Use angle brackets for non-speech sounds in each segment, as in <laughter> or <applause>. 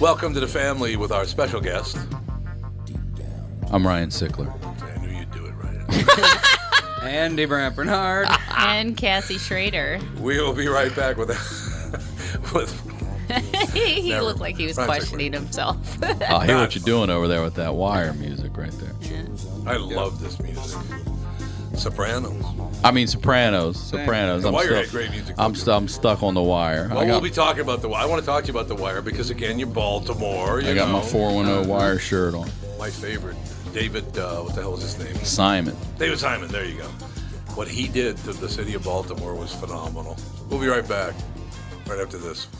Welcome to the family with our special guest. I'm Ryan Sickler. I knew you'd do it right. <laughs> Andy Brandt Bernard. <laughs> and Cassie Schrader. we will be right back with <laughs> with he Never. looked like he was Ryan Sickler. questioning himself. Ah, I hear what you're doing over there with that wire music right there. I love this music. Sopranos. I mean Sopranos. Sopranos. The I'm Wire still, had great music, I'm, st- I'm stuck on the wire. Well, I we'll got, be talking about the. I want to talk to you about the Wire because again, you're Baltimore. You I got know. my 410 wire shirt on. My favorite, David. Uh, what the hell is his name? Simon. David Simon. There you go. What he did to the city of Baltimore was phenomenal. We'll be right back. Right after this, with the family.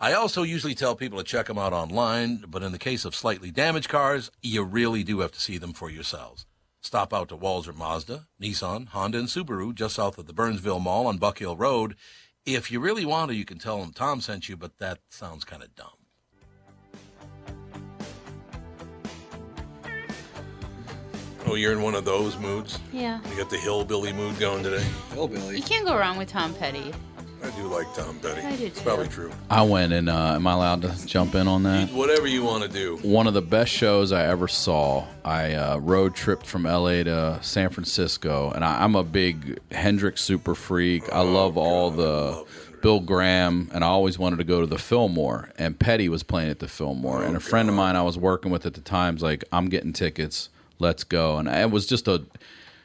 I also usually tell people to check them out online, but in the case of slightly damaged cars, you really do have to see them for yourselves. Stop out to Walser Mazda, Nissan, Honda, and Subaru just south of the Burnsville Mall on Buck Hill Road. If you really want to, you can tell them Tom sent you, but that sounds kind of dumb. Oh, you're in one of those moods? yeah. You got the hillbilly mood going today? Hillbilly. You can't go wrong with Tom Petty. I do like Tom Petty. I do It's probably true. I went and uh, am I allowed to jump in on that? Whatever you want to do. One of the best shows I ever saw. I uh, road tripped from LA to San Francisco, and I, I'm a big Hendrix super freak. I love all the Bill Graham, and I always wanted to go to the Fillmore. And Petty was playing at the Fillmore, and a friend of mine I was working with at the time's like, "I'm getting tickets, let's go." And it was just a,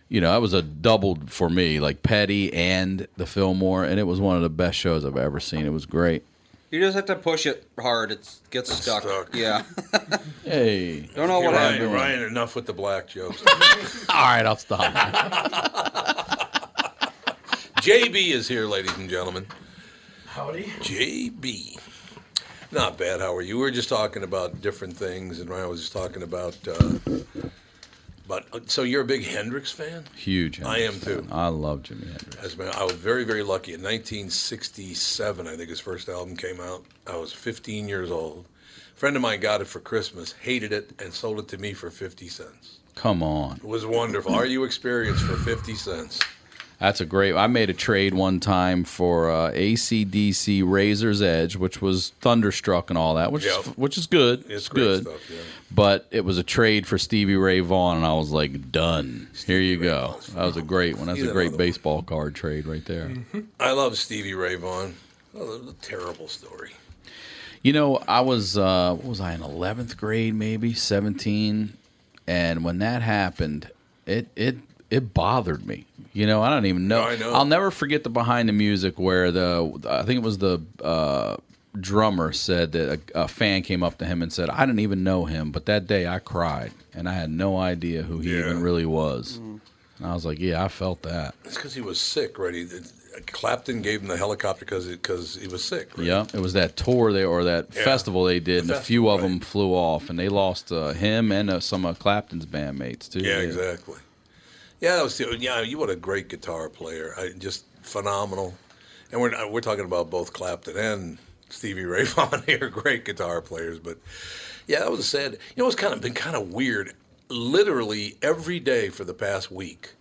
you know, it was a double for me, like Petty and the Fillmore, and it was one of the best shows I've ever seen. It was great. You just have to push it hard. It gets stuck. stuck. Yeah. <laughs> Hey, Don't know what Ryan, happened. Ryan, enough with the black jokes. <laughs> all right, I'll stop. <laughs> JB is here, ladies and gentlemen. Howdy. JB. Not bad. How are you? We were just talking about different things, and Ryan was just talking about. Uh, but uh, so you're a big Hendrix fan? Huge. Hendrix I am Hendrix too. I love Jimi Hendrix. As man, I was very, very lucky. In 1967, I think his first album came out. I was 15 years old. A friend of mine got it for Christmas, hated it, and sold it to me for 50 cents. Come on. It was wonderful. Are you experienced for 50 cents? That's a great. I made a trade one time for uh, ACDC Razor's Edge, which was Thunderstruck and all that, which Yep. is which is good. It's great good. stuff, yeah. But it was a trade for Stevie Ray Vaughan, and I was like, done. Here you go. That was a great one. That's a great another one. baseball card trade right there. I love Stevie Ray Vaughan. Oh, that was a terrible story. You know, I was uh, what was I in eleventh grade, maybe seventeen, and when that happened, it it it bothered me. You know, I don't even know. I know. I'll never forget the behind the music where the I think it was the uh, drummer said that a, a fan came up to him and said, "I didn't even know him, but that day I cried and I had no idea who he Yeah. even really was." And I was like, "Yeah, I felt that." It's because he was sick, right? He, Clapton gave him the helicopter because because he was sick. Right? Yeah, it was that tour they or that Yeah. festival they did, and The a few festival, of them flew off, and they lost uh, him and uh, some of Clapton's bandmates too. Yeah, exactly. Yeah, that was the, yeah. You what a great guitar player. I, just phenomenal. And we're we're talking about both Clapton and Stevie Ray Vaughan <laughs> here, great guitar players. But yeah, that was sad. You know, it's kind of been kind of weird. Literally every day for the past week,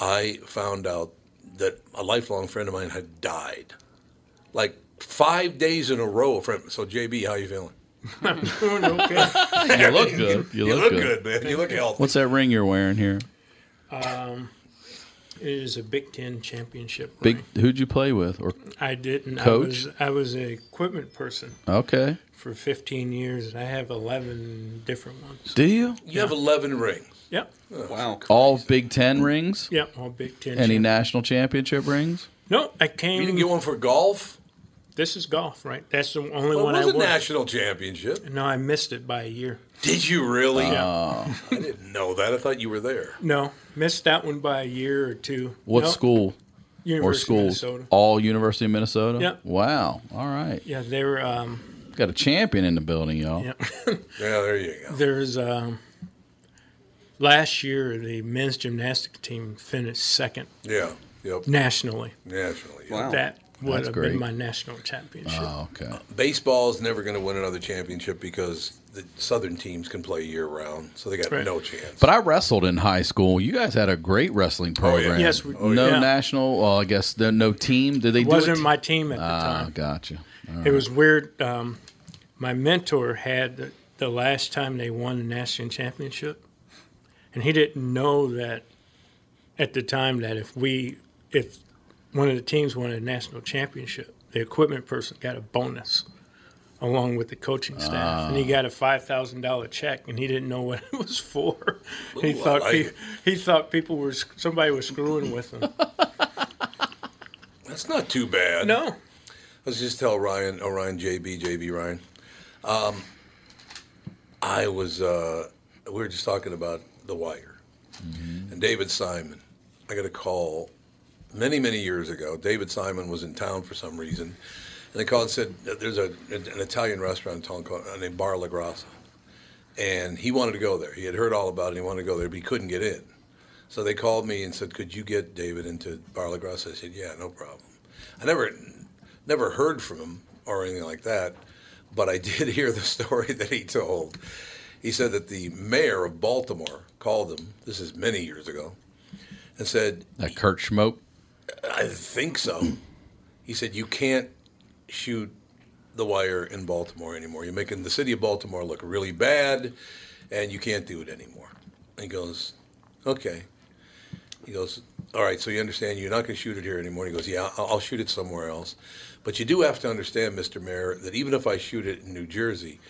I found out that a lifelong friend of mine had died. Like five days in a row. Friend. So JB, how you feeling? <laughs> I'm Doing okay. You look <laughs> good. You, You look, look good. good, man. You look healthy. What's that ring you're wearing here? Um, it is a Big Ten championship. Big. ring. Who'd you play with? Or I didn't. Coach? I was I was an equipment person okay. for 15 years. I have 11 different ones. Do you You have 11 rings. Yep. Wow. all Big Ten rings? Yep. All Big Ten. Any champ- national championship rings? No, I came. You came. didn't get one for golf? This is golf, right? That's the only Well, one it I was a won. national championship. No, I missed it by a year. Did you really? Yeah. <laughs> I didn't know that. I thought you were there. No, missed that one by a year or two. What No, school University or of schools? Minnesota. All University of Minnesota. Yep. Wow. All right. Yeah, they were. Um, Got a champion in the building, y'all. yeah. Yeah, there you go. There's um, last year the men's gymnastics team finished second Yeah. Yep. nationally. Nationally. yeah. Wow. That would That's have great. been my national championship. Oh, okay. Baseball's never going to win another championship because the southern teams can play year round, so they got Right. no chance. But I wrestled in high school. You guys had a great wrestling Oh, yeah. program. Yes, we- no yeah. national. Well, I guess there no team. Did they It do wasn't it? my team at the time. Ah, time. gotcha. It was weird. Um, my mentor had the, the last time they won the national championship, and he didn't know that at the time that if we if one of the teams won a national championship, the equipment person got a bonus along with the coaching staff, and he got a five thousand dollar check, and he didn't know what it was for. he Ooh, I thought like pe- he thought people were somebody was screwing with him. That's not too bad. no, Let's just tell Ryan, oh Ryan, JB, JB, Ryan. Um, I was, uh, we were just talking about The Wire. And David Simon. I got a call many, many years ago. David Simon was in town for some reason. And they called and said, there's a, an Italian restaurant in town called, uh, named Bar La Grassa. And he wanted to go there. He had heard all about it. and He wanted to go there, but he couldn't get in. So they called me and said, "Could you get David into Bar La Grassa?" I said, "Yeah, no problem." I never, never heard from him or anything like that, but I <laughs> did hear the story that he told. He said that the mayor of Baltimore called him. This is many years ago, and said, That Kurt Schmoke. "I think so." He said, "You can't shoot the wire in Baltimore anymore. You're making the city of Baltimore look really bad, and you can't do it anymore." He goes, "Okay." He goes, "All right, so you understand you're not going to shoot it here anymore." He goes, "Yeah, I'll, I'll shoot it somewhere else, but you do have to understand, Mr. Mayor, that even if I shoot it in New Jersey."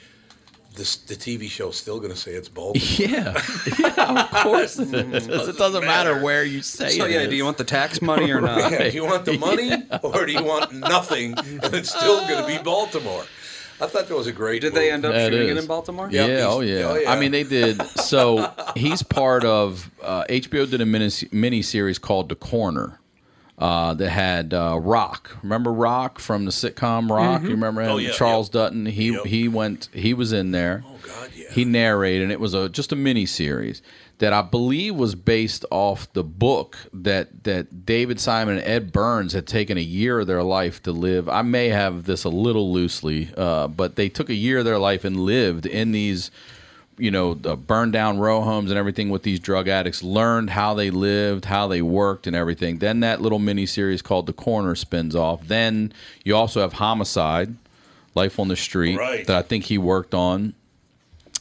This, the TV show's still going to say it's Baltimore. <laughs> Yeah, <laughs> yeah, of course it is. It doesn't matter where you say So it So yeah, is. do you want the tax money or not? Yeah, do you want the money <laughs> or do you want nothing and it's still going to be Baltimore? I thought that was a great Did they end up That shooting it in Baltimore? Yeah, he's- oh yeah. oh, yeah. I mean, they did. So he's part of uh, HBO did a mini mini series called The Corner uh, that had uh, Roc. Remember Roc from the sitcom Roc? You remember him? Oh, yeah, Charles Dutton. He Yep. he went. He was in there. Oh God, yeah. He narrated, and it was a just a mini series that I believe was based off the book that that David Simon and Ed Burns had taken a year of their life to live. I may have this a little loosely, uh, but they took a year of their life and lived in these you know, the burned down row homes and everything with these drug addicts, learned how they lived, how they worked, and everything. Then that little mini series called The Corner spins off. Then you also have Homicide, Life on the Street, Right. that I think he worked on.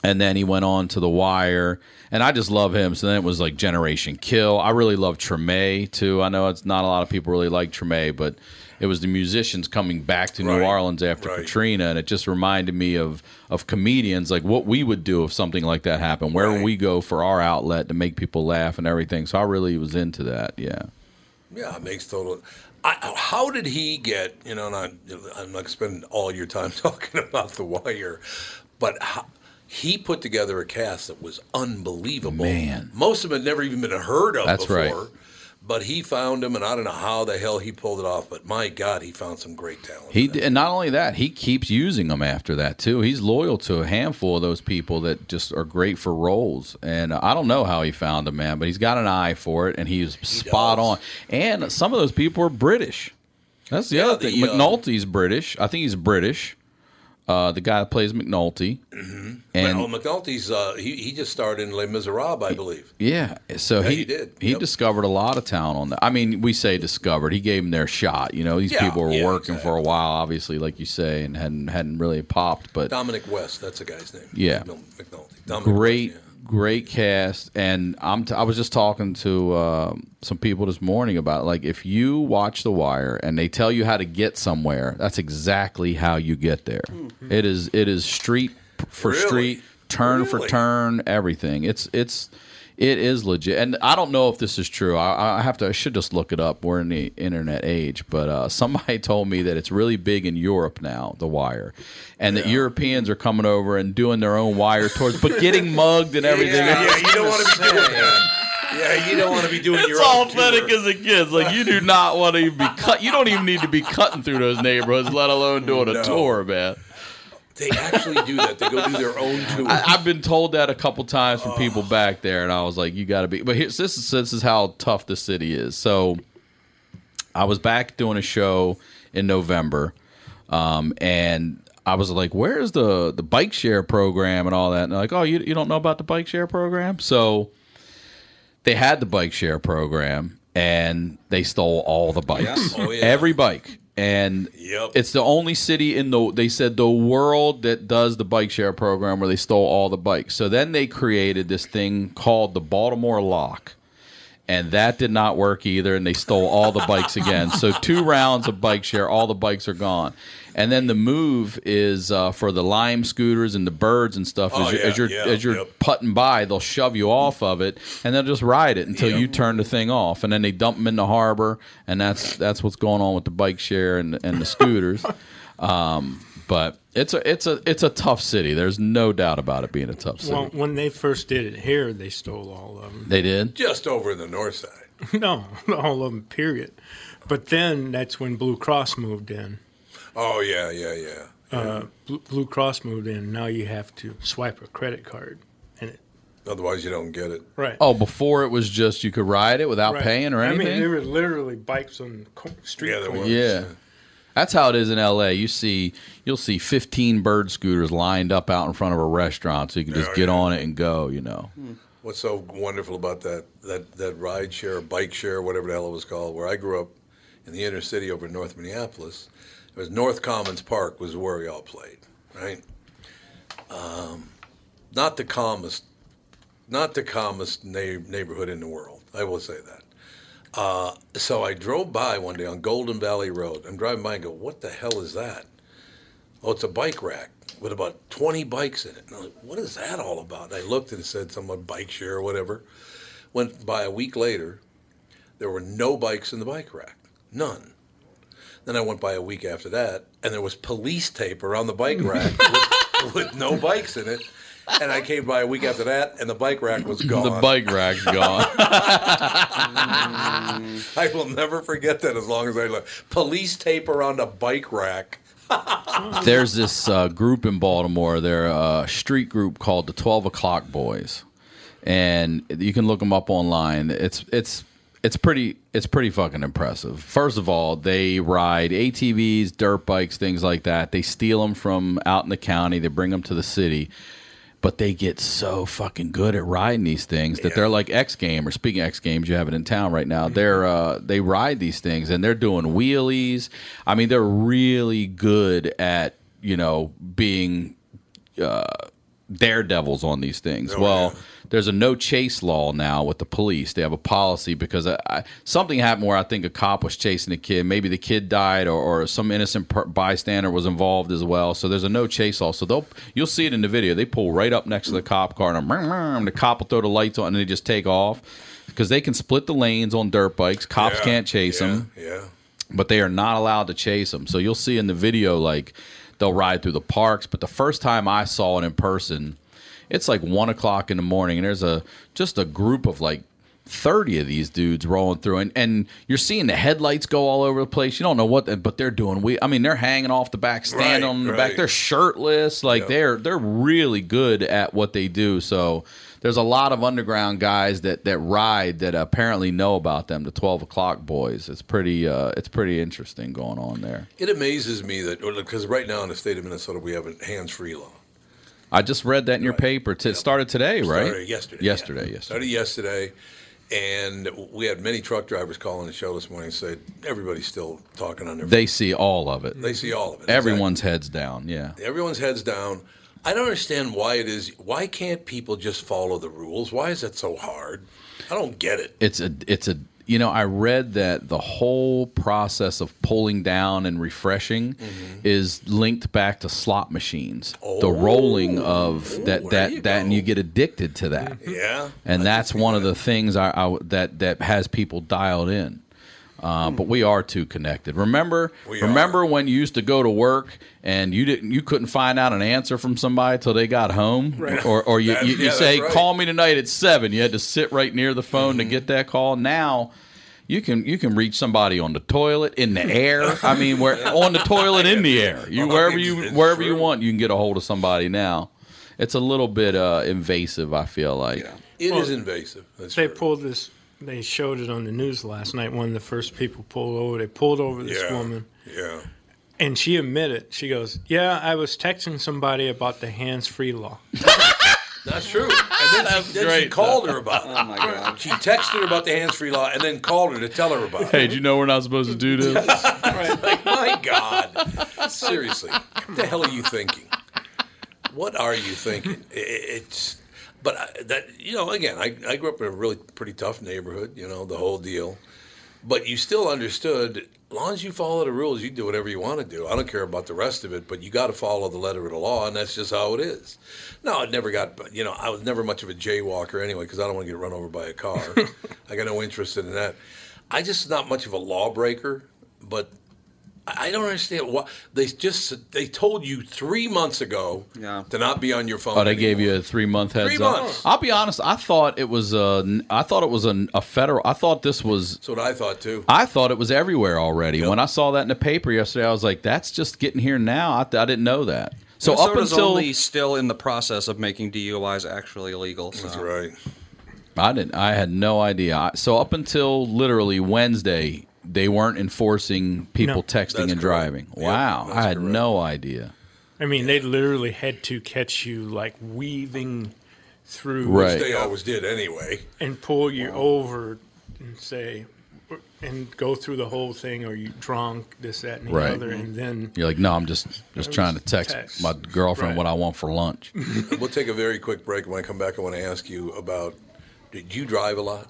And then he went on to The Wire. And I just love him. So then it was like Generation Kill. I really love Treme too. I know it's not a lot of people really like Treme, but it was the musicians coming back to New Orleans after Right. Katrina, and it just reminded me of of comedians like what we would do if something like that happened. Where Right. we go for our outlet to make people laugh and everything. So I really was into that. Yeah. Yeah, it makes total. I, how did he get? You know, and I, I'm not going to spend all your time <laughs> talking about the wire, but how, he put together a cast that was unbelievable. Man. most of them had never even been heard of That's before. right. But he found them, and I don't know how the hell he pulled it off. But my God, he found some great talent. He in that. d- and not only that, he keeps using them after that too. He's loyal to a handful of those people that just are great for roles. And I don't know how he found them, man, but he's got an eye for it, and he's spot does. on. And some of those people are British. That's the Yeah, other thing. the, uh, McNulty's British. I think he's British. Uh, the guy that plays McNulty. And well, McNulty's uh, he he just starred in Les Miserables, I believe. Yeah, so Yeah, he he did. he Yep. discovered a lot of talent on that. I mean, we say discovered. He gave them their shot. You know, these Yeah, people were yeah, working for a while, obviously, like you say, and hadn't hadn't really popped. But Dominic West, that's the guy's name. Yeah. McNulty. Dominic great, West, yeah. Great cast. And I'm t- I was just talking to um some people this morning about like if you watch The Wire and they tell you how to get somewhere, that's exactly how you get there. It is it is street for Really? street, turn for turn, everything. It's it's it is legit, and I don't know if this is true. I, I have to. I should just look it up. We're in the internet age, but uh, somebody <laughs> told me that it's really big in Europe now, The Wire, and that Europeans are coming over and doing their own wire tours, but getting mugged and <laughs> everything. Yeah, yeah, you don't want to be doing that. Yeah, you don't want to be doing your It's own authentic tour. as it gets. Like you do not want to even be cut. You don't even need to be cutting through those neighborhoods, let alone doing a No. tour, man. They actually do that. They go do their own <laughs> tour. I, I've been told that a couple times from people back there, and I was like, "You got to be." But here's this is this is how tough the city is. So, I was back doing a show in November, um, and I was like, "Where's the the bike share program and all that?" And they're like, "Oh, you you don't know about the bike share program?" So, they had the bike share program, and they stole all the bikes, Oh, yeah. every bike. And Yep. it's the only city in the they said the world that does the bike share program where they stole all the bikes. So then they created this thing called the Baltimore Lock. And that did not work either, and they stole all the bikes again. So two rounds of bike share, all the bikes are gone. And then the move is uh, for the Lime scooters and the birds and stuff. Oh, as, you, yeah, as you're yeah, as you're yep. putting by, they'll shove you off of it, and they'll just ride it until you turn the thing off, and then they dump them in the harbor, and that's that's what's going on with the bike share and and the scooters. <laughs> um, but it's a it's a it's a tough city. There's no doubt about it being a tough city. Well, when they first did it here, they stole all of them. they did. Just over in the north side. <laughs> no, <laughs> all of them, period. But then that's when Blue Cross moved in. Oh yeah, yeah, yeah. Uh, Blue, Blue Cross moved in. Now you have to swipe a credit card. And it, Otherwise, you don't get it. right. Oh, before it was just you could ride it without right. paying or anything. I mean, there were literally bikes on the street. Yeah, there corners. were. Yeah. That's how it is in LA. You see you'll see 15 bird scooters lined up out in front of a restaurant so you can just Yeah, get yeah. on it and go, you know. What's so wonderful about that that that ride share, bike share, whatever the hell it was called, where I grew up in the inner city over in North Minneapolis, it was North Commons Park was where we all played, right? Um, not the calmest, not the calmest na- neighborhood in the world. I will say that. Uh, so I drove by one day on Golden Valley Road. I'm driving by and go, "What the hell is that?" Oh, it's a bike rack with about 20 bikes in it. And I'm like, what is that all about? And I looked and said something bike share or whatever. Went by a week later, there were no bikes in the bike rack. None. Then I went by a week after that, and there was police tape around the bike rack with, with no bikes in it. and I came by a week after that, and the bike rack was gone. The bike rack's gone. <laughs> I will never forget that as long as I live. Police tape around a bike rack. <laughs> There's this uh, group in Baltimore. They're a street group called the Twelve O'clock Boys, and you can look them up online. It's it's it's pretty it's pretty fucking impressive. First of all, they ride ATVs, dirt bikes, things like that. They steal them from out in the county. They bring them to the city. But they get so fucking good at riding these things that they're like X Game or speaking of X Games, you have it in town right now. They're uh, they ride these things and they're doing wheelies. I mean, they're really good at you know being uh, daredevils on these things. well, there's a no chase law now with the police. They have a policy because I, I, something happened where I think a cop was chasing a kid. Maybe the kid died, or, or some innocent per- bystander was involved as well. So there's a no chase law. So they'll you'll see it in the video. They pull right up next to the cop car, and, and the cop will throw the lights on, and they just take off because they can split the lanes on dirt bikes. Cops Yeah, can't chase yeah, them Yeah. but they are not allowed to chase them. So you'll see in the video like they'll ride through the parks. But the first time I saw it in person, it's like one o'clock in the morning, and there's a just a group of like. 30 of these dudes rolling through and, and you're seeing the headlights go all over the place you don't know what but they're doing we i mean they're hanging off the back standing Right, on the right. back they're shirtless like Yeah. they're they're really good at what they do so there's a lot of underground guys that that ride that apparently know about them the 12 o'clock boys it's pretty uh it's pretty interesting going on there It amazes me that because right now in the state of Minnesota we have a hands-free law. I just read that in your paper. T- It started today, right? Started yesterday. Yesterday, yeah. yesterday. Started yesterday, and we had many truck drivers calling the show this morning and said everybody's still talking on their. They see all of it. they see all of it. Everyone's heads down. Yeah. Everyone's heads down. I don't understand why it is. Why can't people just follow the rules? Why is that so hard? I don't get it. It's a it's a you know, I read that the whole process of pulling down and refreshing Mm-hmm. is linked back to slot machines. the rolling of that Oh, that you that and you get addicted to that. Yeah, and that's see one of the things I, I that that has people dialed in. Uh, but we are too connected. Remember, We remember are. when you used to go to work and you didn't, you couldn't find out an answer from somebody till they got home, or or you, That's- you, you yeah, say, right. "Call me tonight at 7. You had to sit right near the phone Mm-hmm. to get that call. Now. You can you can reach somebody on the toilet, in the air. <laughs> I mean, where on the toilet, in the air. You Oh, wherever you it's wherever you want, you can get a hold of somebody now. It's a little bit uh, invasive. I feel like. It is Well, invasive. That's They true. pulled this. They showed it on the news last night. One of the first people pulled over. They pulled over this Yeah. woman, Yeah. and she admitted. She goes, "Yeah, I was texting somebody about the hands-free law." <laughs> That's true. And then, she, then she great. called her about it. Oh my god. She texted her about the hands-free law and then called her to tell her about it. Hey, do you know we're not supposed to do this? <laughs> <laughs> Like, my God. Seriously. What the hell are you thinking? What are you thinking? I- I- It's, but I, that, you know, again, I, I grew up in a really pretty tough neighborhood, you know, the whole deal. But you still understood, as long as you follow the rules, you do whatever you want to do. I don't care about the rest of it, but you got to follow the letter of the law, and that's just how it is. No, I never got, you know, I was never much of a jaywalker anyway because I don't want to get run over by a car. <laughs> I got no interest in that. I just not much of a lawbreaker, but I I don't understand why they just they told you three months ago Yeah. to not be on your phone. Oh, they gave you a three month heads Three up. months. I'll be honest. I thought it was a. I thought it was a, a federal. I thought this was. That's what I thought too. I thought it was everywhere already. When I saw that in the paper yesterday, I was like, "That's just getting here now." I, I didn't know that. So up until only still in the process of making DUIs actually illegal. So. That's right. I didn't. I had no idea. So up until literally Wednesday, they weren't enforcing people No. texting and correct. driving. Yep, wow, I had correct. no idea. I mean, they literally had to catch you like weaving through Right. They always did anyway. and pull you over and say, and go through the whole thing. Are you drunk? This, that, and the Right. other, and then You're like, no, I'm just just trying to text, text. my girlfriend Right. what I want for lunch. <laughs> We'll take a very quick break. When I come back, I want to ask you about. Did you drive a lot?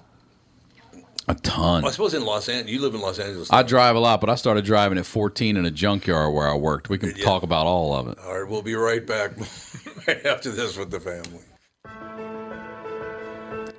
A ton. Well, I suppose in Los Angeles, you live in Los Angeles. I drive a lot, but I started driving at 14 in a junkyard where I worked. We can ya? talk about all of it. All right, we'll be right back <laughs> right after this with the family.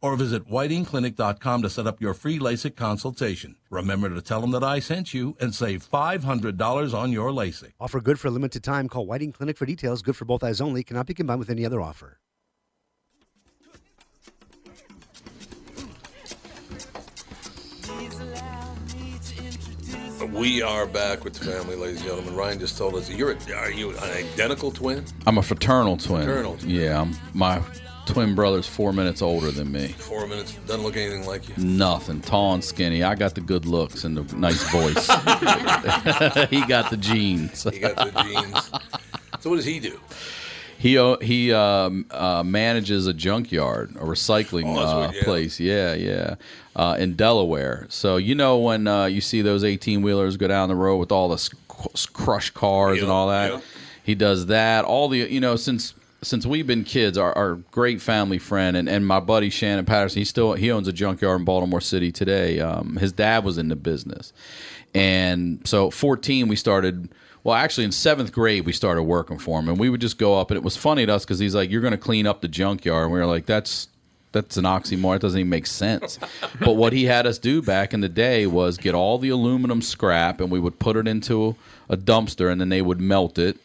or visit whitingclinic.com to set up your free LASIK consultation. Remember to tell them that I sent you and save $500 on your LASIK. Offer good for a limited time. Call Whiting Clinic for details. Good for both eyes only. Cannot be combined with any other offer. We are back with the family, ladies and gentlemen. Ryan just told us you're a, are you an identical twin? I'm a fraternal twin. Fraternal twin. Yeah, I'm, my twin brother's four minutes older than me. Four minutes doesn't look anything like you. Nothing. Tall and skinny. I got the good looks and the nice voice. <laughs> <laughs> he got the genes. He got the genes. So what does he do? He he um, uh, manages a junkyard, a recycling Oh, uh, what- yeah. place. Yeah, yeah, uh, in Delaware. So you know when uh, you see those eighteen wheelers go down the road with all the crushed cars and all that, yeah. he does that. All the you know since since we've been kids, our, our great family friend and, and my buddy Shannon Patterson. He still he owns a junkyard in Baltimore City today. Um, his dad was in the business, and so at fourteen we started. Well, actually, in seventh grade, we started working for him, and we would just go up, and it was funny to us because he's like, "You're going to clean up the junkyard," and we were like, "That's that's an oxymoron. It doesn't even make sense." <laughs> but what he had us do back in the day was get all the aluminum scrap, and we would put it into a dumpster, and then they would melt it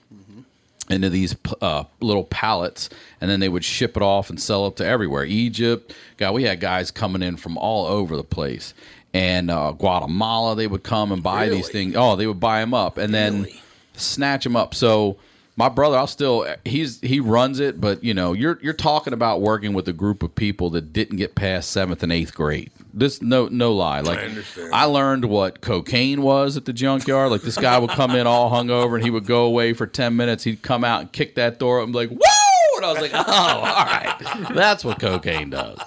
into these uh, little pallets, and then they would ship it off and sell it to everywhere. Egypt, God, we had guys coming in from all over the place, and uh, Guatemala. They would come and buy these things. Oh, they would buy them up and then snatch them up. So my brother, I'll still he's he runs it, but you know you're you're talking about working with a group of people that didn't get past seventh and eighth grade. This no no lie. Like understand. I learned what cocaine was at the junkyard. Like this guy would come in all hungover and he would go away for ten minutes. He'd come out and kick that door be like, "Woo!" And I was like, "Oh, all right, that's what cocaine does."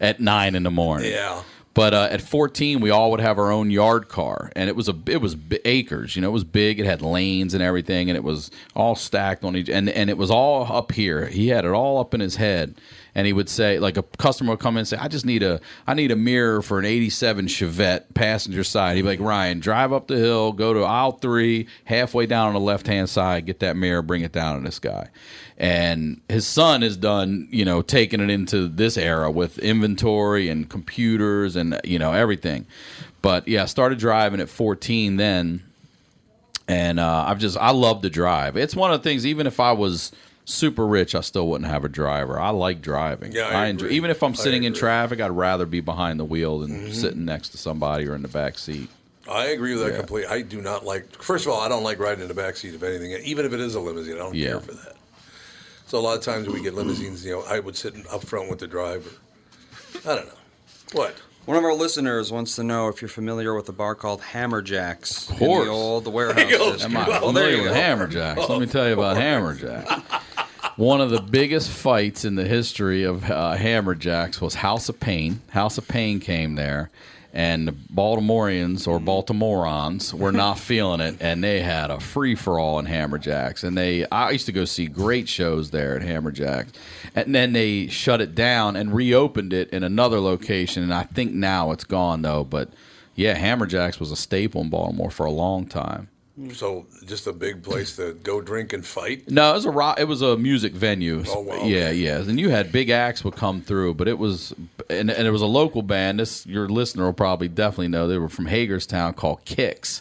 At nine in the morning. Yeah. But uh, at 14, we all would have our own yard car, and it was a it was b- acres. You know, it was big. It had lanes and everything, and it was all stacked on each. And and it was all up here. He had it all up in his head, and he would say, like a customer would come in and say, "I just need a I need a mirror for an '87 Chevette passenger side." He'd be like, "Ryan, drive up the hill, go to aisle three, halfway down on the left hand side, get that mirror, bring it down to this guy." and his son has done you know taking it into this era with inventory and computers and you know everything but yeah I started driving at 14 then and uh, i've just i love to drive it's one of the things even if i was super rich i still wouldn't have a driver i like driving Yeah, I enjoy agree. even if i'm sitting in traffic i'd rather be behind the wheel than Mhm. sitting next to somebody or in the back seat I agree with that Yeah. completely. I do not like. First of all, I don't like riding in the back seat of anything, even if it is a limousine. I don't Yeah. care for that. So a lot of times we get limousines. You know, I would sit up front with the driver. I don't know. What? One of our listeners wants to know if you're familiar with a bar called Hammerjacks Of course. in the old <laughs> warehouse. Am I there familiar you with go. Hammerjacks? Let me tell you about <laughs> Hammerjacks. One of the biggest fights in the history of uh, Hammerjacks was House of Pain. House of Pain came there, and the Baltimoreans or Baltimoreans were not <laughs> feeling it, and they had a free for all in Hammerjacks. And they, I used to go see great shows there at Hammerjacks, and then they shut it down and reopened it in another location. And I think now it's gone though, but. Yeah, Hammerjacks was a staple in Baltimore for a long time. So just a big place to go drink and fight. No, it was a rock, it was a music venue. Oh, wow, Yeah, okay. yeah, and you had big acts would come through, but it was and, and it was a local band. This your listener will probably definitely know. They were from Hagerstown called Kix,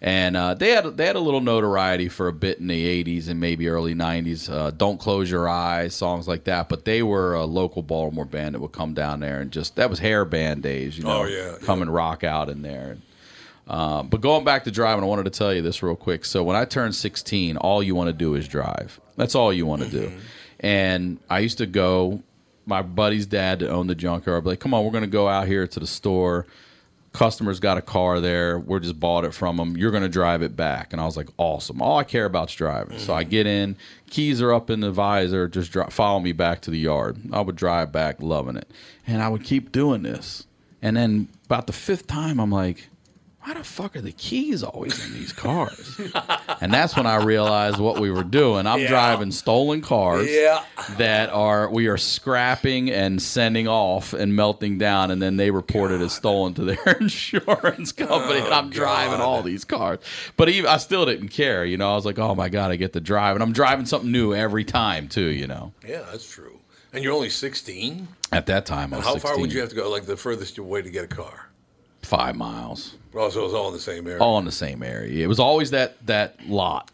and uh, they had they had a little notoriety for a bit in the '80s and maybe early '90s. Uh, Don't close your eyes, songs like that. But they were a local Baltimore band that would come down there and just that was hair band days. You know, Oh, yeah, come and rock out in there. Uh, but going back to driving, I wanted to tell you this real quick. So when I turned 16, all you want to do is drive. That's all you want to do. And I used to go. My buddy's dad that owned the junkyard. I'd be like, "Come on, we're going to go out here to the store. Customer's got a car there. We're just bought it from them. You're going to drive it back." And I was like, "Awesome! All I care about is driving." So I get in, keys are up in the visor. Just dri follow me back to the yard. I would drive back, loving it, and I would keep doing this. And then about the fifth time, I'm like, why the fuck are the keys always in these cars? and that's when I realized what we were doing. I'm Yeah. driving stolen cars Yeah. that are we are scrapping and sending off and melting down, and then they report it as stolen to their <laughs> insurance company. and I'm oh, driving all these cars, but even I still didn't care. You know, I was like, oh my god, I get to drive, and I'm driving something new every time too. You know, Yeah, that's true. And you're only 16. at that time I And was how far would you have to go? Like the furthest way to get a car? Five miles. Oh, so it was all in the same area. all in the same area. It was always that that lot.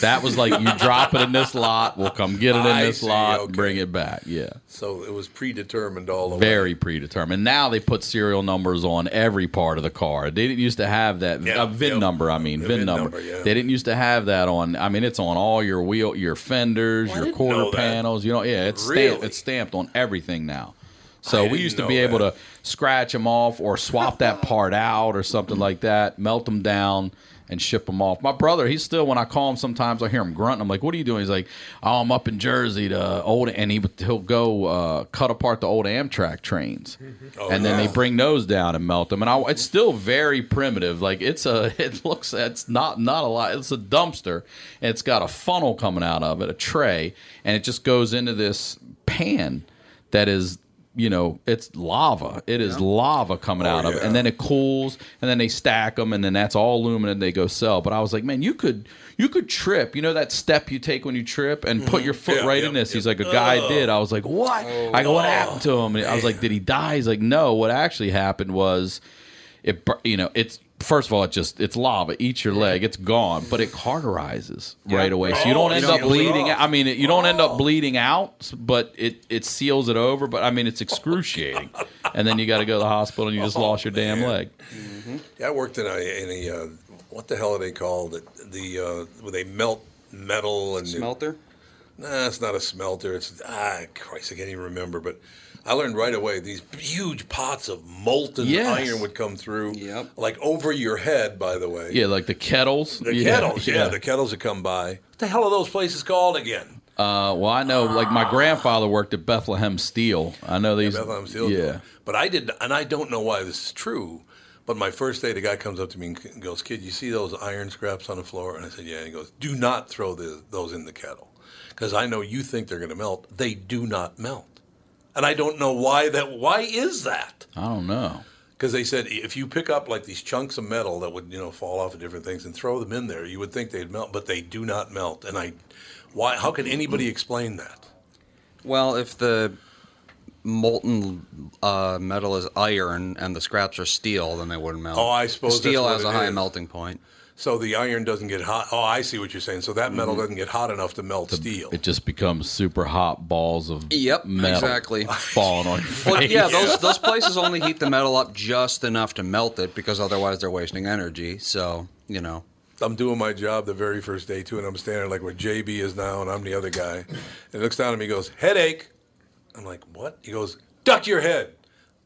That was like you drop it in this lot, we'll come get it in I this see, lot, okay. bring it back. Yeah. So it was predetermined all the way. Very predetermined. Now they put serial numbers on every part of the car. They didn't used to have that Yeah, a VIN yep. number. I mean, The VIN, VIN number. number, yeah. They didn't used to have that on. I mean, it's on all your wheel, your fenders, Well, your quarter panels. You know, yeah, it's stamped. Really? It's stamped on everything now. So I we used to be able to scratch them off or swap that <laughs> part out or something like that, melt them down and ship them off. My brother, he's still when I call him sometimes I hear him grunting. I'm like, "What are you doing?" He's like, "Oh, I'm up in Jersey to old," and he he'll go uh, cut apart the old Amtrak trains, Oh, and then yeah. they bring those down and melt them. And I, it's still very primitive. Like it's a, <laughs> it looks, it's not not a lot. It's a dumpster, and it's got a funnel coming out of it, a tray, and it just goes into this pan that is you know it's lava. It is lava coming Oh, out of it. And then it cools and then they stack them and then that's all aluminum they go sell. But i was like man you could you could trip. You know that step you take when you trip and put your foot Mm-hmm. Yeah, right yeah, in this? he's like a guy did. I was like what? I go what happened to him? And i was like did he die? He's like no. What actually happened was it you know it's first of all it just it's lava eats your leg it's gone but it cauterizes right away so you don't Oh, end it up seals it bleeding off. i mean it, you don't end up bleeding out but it it seals it over but i mean it's excruciating and then you got to go to the hospital and you just lost your damn man. leg Yeah, I worked in a in a uh, what the hell are they called? The, the uh, where they melt metal and Smelter? Nah, it's not a smelter. It's ah, Christ, I can't even remember. But I learned right away these huge pots of molten Yes. iron would come through, Yep. like over your head. By the way, yeah like the kettles the Yeah, kettles. Yeah, the kettles that come by. What the hell are those places called again? uh, well i know like my grandfather worked at bethlehem steel i know these Bethlehem Steel. yeah But I did, and I don't know why this is true. But my first day, the guy comes up to me and goes, "Kid, you see those iron scraps on the floor?" And I said, "Yeah." And he goes, "Do not throw the, those in the kettle, because I know you think they're going to melt. They do not melt." And I don't know why that. Why is that? i don't know Because they said if you pick up like these chunks of metal that would you know fall off of different things and throw them in there, you would think they'd melt, but they do not melt. And I, why? How can anybody explain that? Well, if the molten uh, metal is iron and the scraps are steel, then they wouldn't melt. Oh, I suppose that's steel what has a it high is. melting point. So the iron doesn't get hot. Oh, I see what you're saying. So that metal mm-hmm. doesn't get hot enough to melt steel. it just becomes super hot balls of Yep, metal exactly. <laughs> falling on your face. Well, yeah, those those <laughs> places only heat the metal up just enough to melt it because otherwise they're wasting energy. So you know, I'm doing my job the very first day too, and I'm standing like where JB is now, and I'm the other guy. And he looks down at me, he goes, "Headache." I'm like, "What?" He goes, "Duck your head."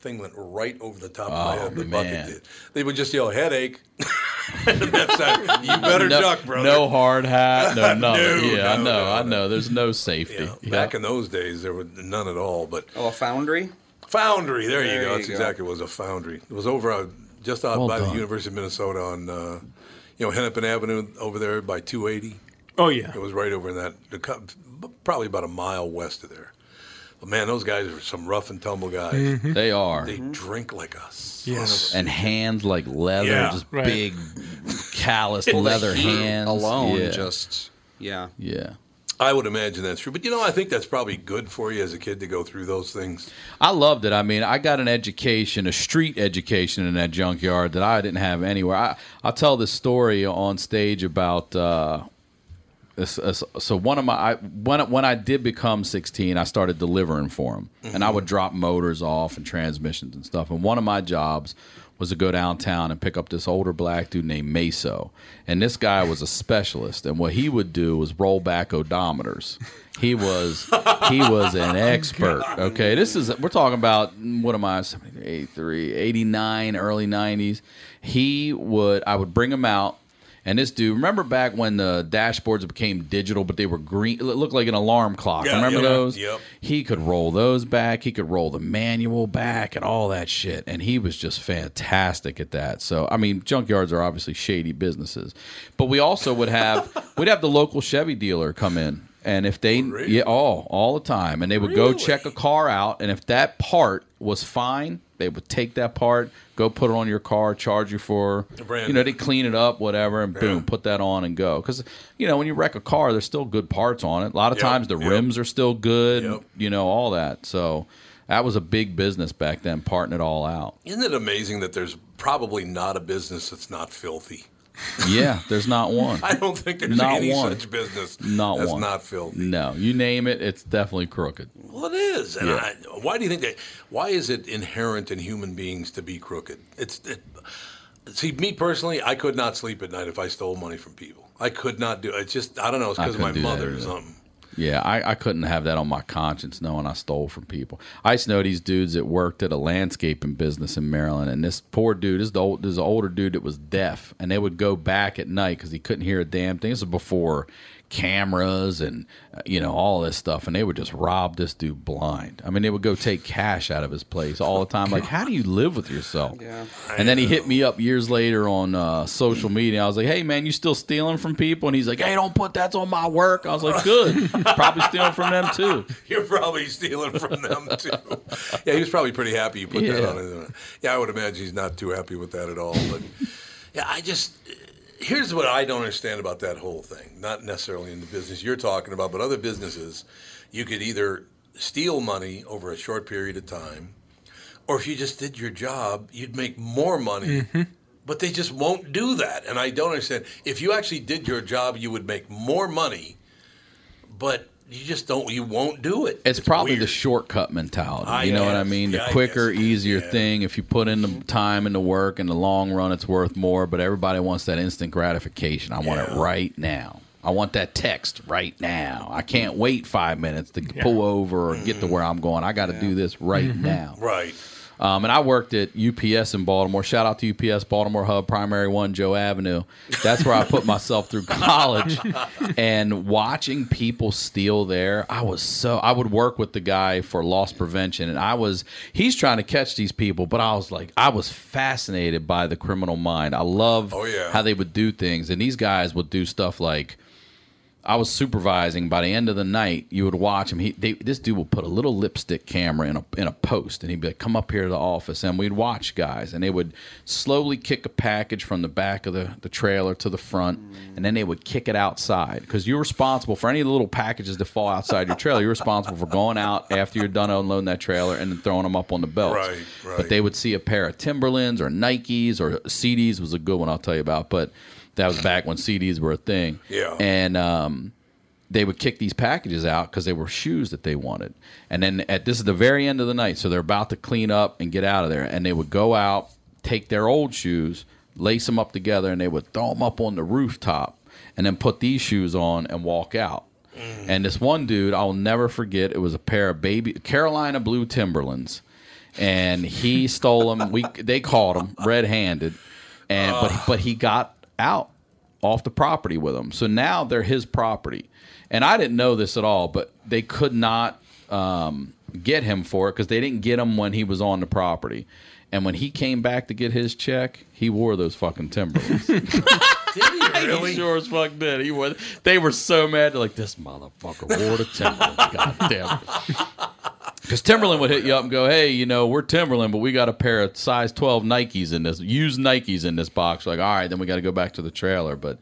Thing went right over the top of my Oh, head. The man. bucket did. They would just yell, "Headache." <laughs> That's not- <laughs> you better no, duck, brother. No hard hat, no <laughs> nothing. No, yeah, I know, no, I know. There's no safety. Yeah, Yeah. Back in those days, there was none at all. But Oh, a foundry? foundry, there, you go. you That's go. exactly what it was a foundry. It was over uh, just out Well by done. the University of Minnesota on, uh, you know, Hennepin Avenue over there by 280. Oh yeah. It was right over in that, the probably about a mile west of there. But man, those guys are some rough and tumble guys. They are. They drink like us. Yes. and hands like leather, Yeah, just right. big, calloused <laughs> leather hands. alone, yeah. just yeah. yeah. I would imagine that's true. But you know, I think that's probably good for you as a kid to go through those things. I loved it. I mean, I got an education, a street education in that junkyard that I didn't have anywhere. I, I'll tell this story on stage about. Uh, this, this- so one of my I, when when I did become 16, I started delivering for them, and I would mm-hmm. drop motors off and transmissions and stuff. And one of my jobs was to go downtown and pick up this older black dude named Meso, and this guy was a specialist. And what he would do was roll back odometers. He was he was an <laughs> oh, expert. Okay, this is we're talking about what am I? 83, 89, early 90s. He would I would bring him out. And this dude, remember back when the dashboards became digital, but they were green, it looked like an alarm clock. Yeah, remember yeah, those? yep. He could roll those back. He could roll the manual back and all that shit. And he was just fantastic at that. So, I mean, junkyards are obviously shady businesses. But we also would have, we'd have the local Chevy dealer come in. And if they, oh, yeah, all, all the time. And they would go check a car out. And if that part was fine, they would take that part, go put it on your car, charge you for, you know, they clean it up, whatever, and boom, put that on and go. Because you know, when you wreck a car, there's still good parts on it. A lot of Yep, times the yep. rims are still good. Yep. You know, all that. So that was a big business back then, parting it all out. Isn't it amazing that there's probably not a business that's not filthy? Yeah, there's not one. <laughs> I don't think there's Not any one. such business Not that's one. not filthy. No, you name it, it's definitely crooked. Well, it is. And Yeah. I, why do you think that? Why is it inherent in human beings to be crooked? It's it, see me personally. I could not sleep at night if I stole money from people. I could not do. It's just I don't know. It's because of my that mother or something. Yeah, I, I couldn't have that on my conscience knowing I stole from people. I used to know these dudes that worked at a landscaping business in Maryland, and this poor dude, this is the old, this is an older dude that was deaf, and they would go back at night because he couldn't hear a damn thing. This was before cameras and uh, you know all this stuff, and they would just rob this dude blind. I mean, they would go take cash out of his place all the time. Like, how do you live with yourself? Yeah. And then he hit me up years later on uh, social media. I was like, "Hey man, you still stealing from people?" And he's like, "Hey, don't put that on my work." I was like, "Good, <laughs> probably stealing from them too." You're probably stealing from them too. yeah, he was probably pretty happy you put that on. Yeah, I would imagine he's not too happy with that at all. But yeah, I just here's what I don't understand about that whole thing. Not necessarily in the business you're talking about, but other businesses, you could either steal money over a short period of time, or if you just did your job, you'd make more money. Mm-hmm. But they just won't do that, and I don't understand. If you actually did your job, you would make more money, but you just don't. You won't do it. It's, probably the shortcut mentality. I you know what I mean? The Yeah, quicker, guess it is, easier yeah. thing. If you put in the time and the work, in the long run, it's worth more. But everybody wants that instant gratification. I want it right now. I want that text right now. I can't wait five minutes to pull over or get to mm-hmm. where I'm going. I got to do this right mm-hmm. now. Right. Um, and I worked at UPS in Baltimore. Shout out to UPS Baltimore Hub, Primary One, Joe Avenue. That's where I put myself through <laughs> college. And watching people steal there, I was so. I would work with the guy for loss prevention, and I was. He's trying to catch these people, but I was like, I was fascinated by the criminal mind. I love Oh, yeah. how they would do things, and these guys would do stuff like. I was supervising. By the end of the night, you would watch him. He, they, this dude would put a little lipstick camera in a in a post, and he'd be like, "Come up here to the office," and we'd watch guys, and they would slowly kick a package from the back of the, the trailer to the front, and then they would kick it outside because you're responsible for any little packages that fall outside your trailer. You're responsible for going out after you're done unloading that trailer and then throwing them up on the belt. Right, right. But they would see a pair of Timberlands or Nikes or CDs was a good one I'll tell you about, but that was back when CDs were a thing. Yeah. And um, they would kick these packages out because they were shoes that they wanted. And then at this is the very end of the night, so they're about to clean up and get out of there, and they would go out, take their old shoes, lace them up together, and they would throw them up on the rooftop, and then put these shoes on and walk out. And this one dude, I'll never forget. It was a pair of baby Carolina blue Timberlands, and he stole them. We they caught him red handed, and but but he got out off the property with him. So now they're his property. And I didn't know this at all, but they could not um, get him for it because they didn't get him when he was on the property. And when he came back to get his check, he wore those fucking Timberlands. <laughs> <laughs> Did he really? He sure as fuck did. He was. They were so mad. They're like, "This motherfucker wore the Timberland." <laughs> God damn it. Because Timberland would hit you up and go, "Hey, you know, we're Timberland, but we got a pair of size twelve Nikes in this, used Nikes in this box." Like, all right, then we got to go back to the trailer. But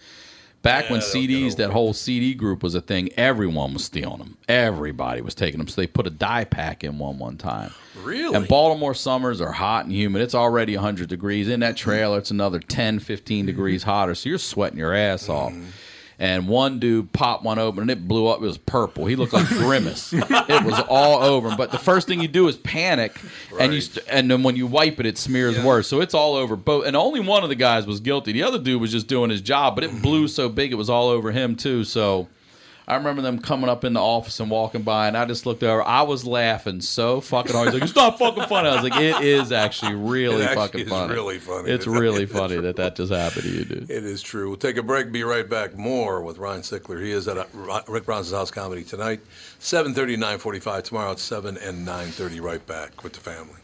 back when Yeah, they'll CDs, that whole CD group was a thing, everyone was stealing them. Everybody was taking them. So they put a dye pack in one one time. Really? And Baltimore summers are hot and humid. It's already 100 degrees. In that trailer, it's another 10, 15 degrees hotter. So you're sweating your ass off. And one dude popped one open and it blew up. It was purple. He looked like <laughs> Grimace. it was all over him. But the first thing you do is panic, and you st- and then when you wipe it, it smears worse. So it's all over both. And only one of the guys was guilty. The other dude was just doing his job, but it blew so big it was all over him too. So I remember them coming up in the office and walking by, and I just looked over. I was laughing so fucking hard. He's like, "It's not fucking funny." I was like, "It is actually <laughs> really actually fucking funny. really funny. It's <laughs> really funny that that just happened to you, dude." It is true. We'll take a break. Be right back. More with Ryan Sickler. He is at uh, Rick Bronson's House Comedy tonight, 7.30 9.45. Tomorrow at 7 and 9.30. Right back with the family.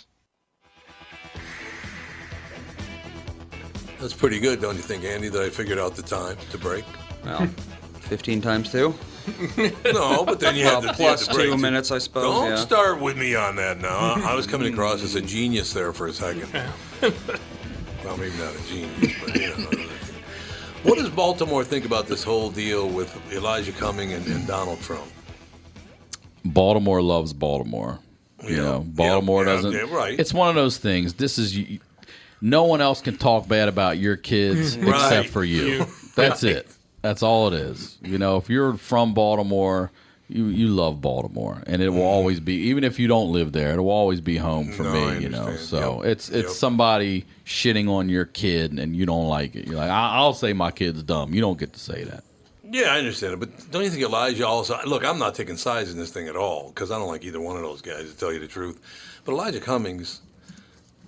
That's pretty good, don't you think, Andy, that I figured out the time to break? Well, 15 times two. <laughs> No, but then you Well, had to plus had to break two it. minutes, I suppose, Don't yeah. start with me on that now. I I was coming across as a genius there for a second. <laughs> well, maybe not a genius, but you know. What does Baltimore think about this whole deal with Elijah Cumming and, and Donald Trump? Baltimore loves Baltimore. You Yeah. know, Baltimore Yeah, doesn't. yeah, right. It's one of those things. This is you- no one else can talk bad about your kids <laughs> Right. except for you. You. That's Right. it. That's all it is. You know, if you're from Baltimore, you you love Baltimore, and it will mm-hmm. always be. Even if you don't live there, it will always be home for. No, me. You know, so Yep. it's it's Yep. somebody shitting on your kid, and you don't like it. You're like, I- I'll say my kid's dumb. You don't get to say that. Yeah, I understand it, but don't you think Elijah also? Look, I'm not taking sides in this thing at all because I don't like either one of those guys to tell you the truth. But Elijah Cummings,